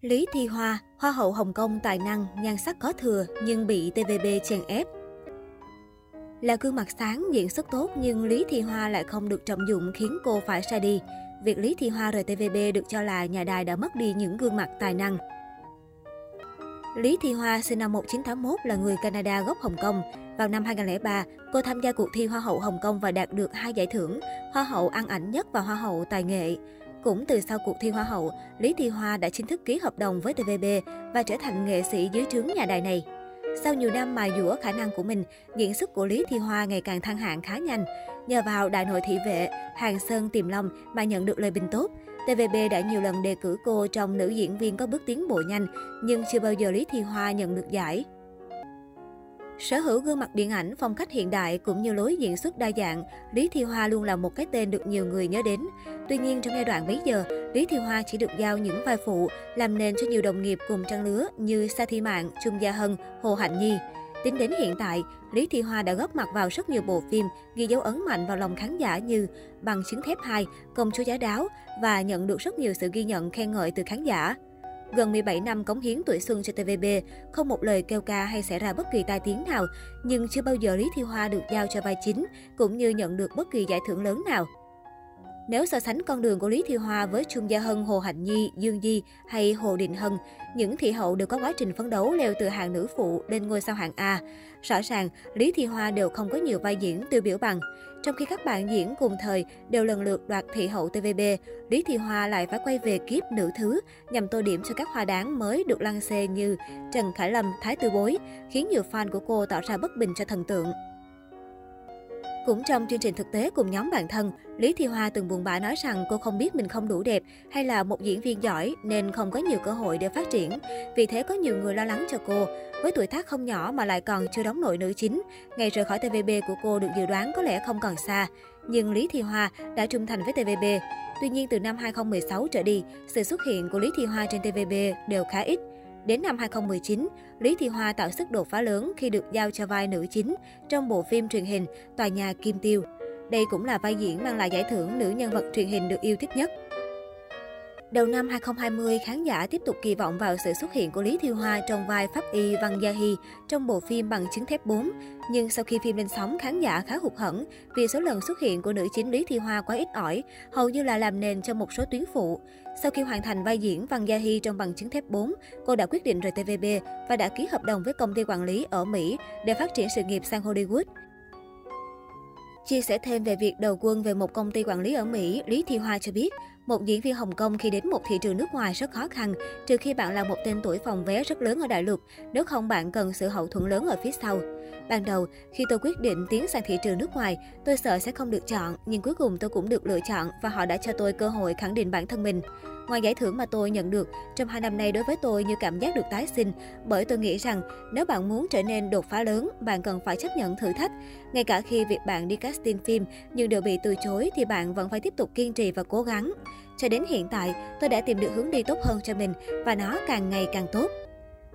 Lý Thi Hoa, Hoa hậu Hồng Kông tài năng, nhan sắc có thừa nhưng bị TVB chèn ép. Là gương mặt sáng, diễn xuất tốt nhưng Lý Thi Hoa lại không được trọng dụng khiến cô phải ra đi. Việc Lý Thi Hoa rời TVB được cho là nhà đài đã mất đi những gương mặt tài năng. Lý Thi Hoa sinh năm 1981 là người Canada gốc Hồng Kông. Vào năm 2003, cô tham gia cuộc thi Hoa hậu Hồng Kông và đạt được hai giải thưởng, Hoa hậu ăn ảnh nhất và Hoa hậu tài nghệ. Cũng từ sau cuộc thi Hoa hậu, Lý Thi Hoa đã chính thức ký hợp đồng với TVB và trở thành nghệ sĩ dưới trướng nhà đài này. Sau nhiều năm mài dũa khả năng của mình, diễn xuất của Lý Thi Hoa ngày càng thăng hạng khá nhanh. Nhờ vào đại nội thị vệ, Hàng Sơn tìm Long mà nhận được lời bình tốt. TVB đã nhiều lần đề cử cô trong nữ diễn viên có bước tiến bộ nhanh, nhưng chưa bao giờ Lý Thi Hoa nhận được giải. Sở hữu gương mặt điện ảnh, phong cách hiện đại cũng như lối diễn xuất đa dạng, Lý Thi Hoa luôn là một cái tên được nhiều người nhớ đến. Tuy nhiên, trong giai đoạn bấy giờ, Lý Thi Hoa chỉ được giao những vai phụ, làm nền cho nhiều đồng nghiệp cùng trang lứa như Sa Thi Mạn, Trung Gia Hân, Hồ Hạnh Nhi. Tính đến hiện tại, Lý Thi Hoa đã góp mặt vào rất nhiều bộ phim, ghi dấu ấn mạnh vào lòng khán giả như Bằng chứng thép 2, Công chúa giá đáo và nhận được rất nhiều sự ghi nhận khen ngợi từ khán giả. Gần 17 năm cống hiến tuổi xuân cho TVB, không một lời kêu ca hay xảy ra bất kỳ tai tiếng nào, nhưng chưa bao giờ Lý Thi Hoa được giao cho vai chính, cũng như nhận được bất kỳ giải thưởng lớn nào. Nếu so sánh con đường của Lý Thi Hoa với Trung Gia Hân, Hồ Hạnh Nhi, Dương Di hay Hồ Định Hân, những thị hậu đều có quá trình phấn đấu leo từ hạng nữ phụ lên ngôi sao hạng A. Rõ ràng, Lý Thi Hoa đều không có nhiều vai diễn tiêu biểu bằng. Trong khi các bạn diễn cùng thời đều lần lượt đoạt thị hậu TVB, Lý Thi Hoa lại phải quay về kiếp nữ thứ nhằm tô điểm cho các hoa đáng mới được lăng xê như Trần Khải Lâm, Thái Tư Bối, khiến nhiều fan của cô tỏ ra bất bình cho thần tượng. Cũng trong chương trình thực tế cùng nhóm bạn thân, Lý Thi Hoa từng buồn bã nói rằng cô không biết mình không đủ đẹp hay là một diễn viên giỏi nên không có nhiều cơ hội để phát triển. Vì thế có nhiều người lo lắng cho cô. Với tuổi tác không nhỏ mà lại còn chưa đóng nội nữ chính, ngày rời khỏi TVB của cô được dự đoán có lẽ không còn xa. Nhưng Lý Thi Hoa đã trung thành với TVB. Tuy nhiên từ năm 2016 trở đi, sự xuất hiện của Lý Thi Hoa trên TVB đều khá ít. Đến năm 2019, Lý Thị Hoa tạo sức đột phá lớn khi được giao cho vai nữ chính trong bộ phim truyền hình Tòa nhà Kim Tiêu. Đây cũng là vai diễn mang lại giải thưởng nữ nhân vật truyền hình được yêu thích nhất. Đầu năm 2020, khán giả tiếp tục kỳ vọng vào sự xuất hiện của Lý Thi Hoa trong vai Pháp Y Văn Gia Hy trong bộ phim Bằng chứng thép 4. Nhưng sau khi phim lên sóng, khán giả khá hụt hẫng vì số lần xuất hiện của nữ chính Lý Thi Hoa quá ít ỏi, hầu như là làm nền cho một số tuyến phụ. Sau khi hoàn thành vai diễn Văn Gia Hy trong Bằng chứng thép 4, cô đã quyết định rời TVB và đã ký hợp đồng với công ty quản lý ở Mỹ để phát triển sự nghiệp sang Hollywood. Chia sẻ thêm về việc đầu quân về một công ty quản lý ở Mỹ, Lý Thi Hoa cho biết, một diễn viên Hồng Kông khi đến một thị trường nước ngoài rất khó khăn, trừ khi bạn là một tên tuổi phòng vé rất lớn ở đại lục, nếu không bạn cần sự hậu thuẫn lớn ở phía sau. Ban đầu, khi tôi quyết định tiến sang thị trường nước ngoài, tôi sợ sẽ không được chọn, nhưng cuối cùng tôi cũng được lựa chọn và họ đã cho tôi cơ hội khẳng định bản thân mình. Ngoài giải thưởng mà tôi nhận được, trong hai năm nay đối với tôi như cảm giác được tái sinh, bởi tôi nghĩ rằng nếu bạn muốn trở nên đột phá lớn, bạn cần phải chấp nhận thử thách. Ngay cả khi việc bạn đi casting phim nhưng đều bị từ chối thì bạn vẫn phải tiếp tục kiên trì và cố gắng. Cho đến hiện tại, tôi đã tìm được hướng đi tốt hơn cho mình và nó càng ngày càng tốt.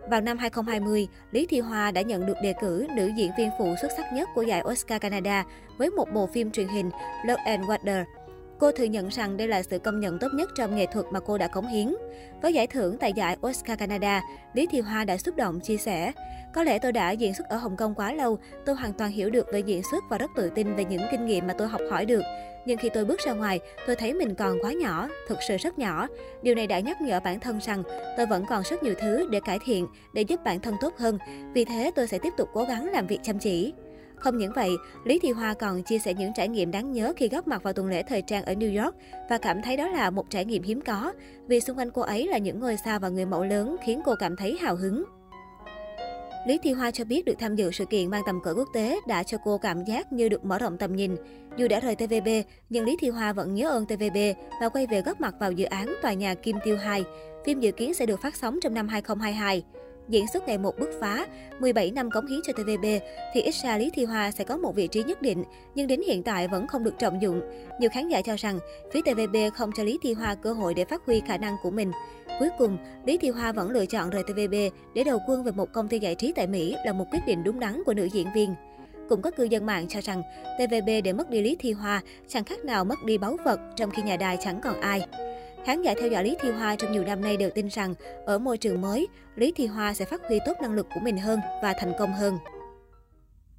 Vào năm 2020, Lý Thi Hoa đã nhận được đề cử nữ diễn viên phụ xuất sắc nhất của giải Oscar Canada với một bộ phim truyền hình Love and Water. Cô thừa nhận rằng đây là sự công nhận tốt nhất trong nghệ thuật mà cô đã cống hiến. Với giải thưởng tại giải Oscar Canada, Lý Thi Hoa đã xúc động chia sẻ. Có lẽ tôi đã diễn xuất ở Hồng Kông quá lâu, tôi hoàn toàn hiểu được về diễn xuất và rất tự tin về những kinh nghiệm mà tôi học hỏi được. Nhưng khi tôi bước ra ngoài, tôi thấy mình còn quá nhỏ, thực sự rất nhỏ. Điều này đã nhắc nhở bản thân rằng tôi vẫn còn rất nhiều thứ để cải thiện, để giúp bản thân tốt hơn. Vì thế tôi sẽ tiếp tục cố gắng làm việc chăm chỉ. Không những vậy, Lý Thị Hoa còn chia sẻ những trải nghiệm đáng nhớ khi góp mặt vào tuần lễ thời trang ở New York và cảm thấy đó là một trải nghiệm hiếm có, vì xung quanh cô ấy là những ngôi sao và người mẫu lớn khiến cô cảm thấy hào hứng. Lý Thi Hoa cho biết được tham dự sự kiện mang tầm cỡ quốc tế đã cho cô cảm giác như được mở rộng tầm nhìn. Dù đã rời TVB, nhưng Lý Thi Hoa vẫn nhớ ơn TVB và quay về góp mặt vào dự án Tòa nhà Kim Tiêu 2. Phim dự kiến sẽ được phát sóng trong năm 2022. Diễn xuất ngày một bứt phá, 17 năm cống hiến cho TVB thì ít ra Lý Thi Hoa sẽ có một vị trí nhất định, nhưng đến hiện tại vẫn không được trọng dụng. Nhiều khán giả cho rằng phía TVB không cho Lý Thi Hoa cơ hội để phát huy khả năng của mình. Cuối cùng, Lý Thi Hoa vẫn lựa chọn rời TVB để đầu quân về một công ty giải trí tại Mỹ là một quyết định đúng đắn của nữ diễn viên. Cũng có cư dân mạng cho rằng TVB để mất đi Lý Thi Hoa chẳng khác nào mất đi báu vật trong khi nhà đài chẳng còn ai. Khán giả theo dõi Lý Thi Hoa trong nhiều năm nay đều tin rằng ở môi trường mới, Lý Thi Hoa sẽ phát huy tốt năng lực của mình hơn và thành công hơn.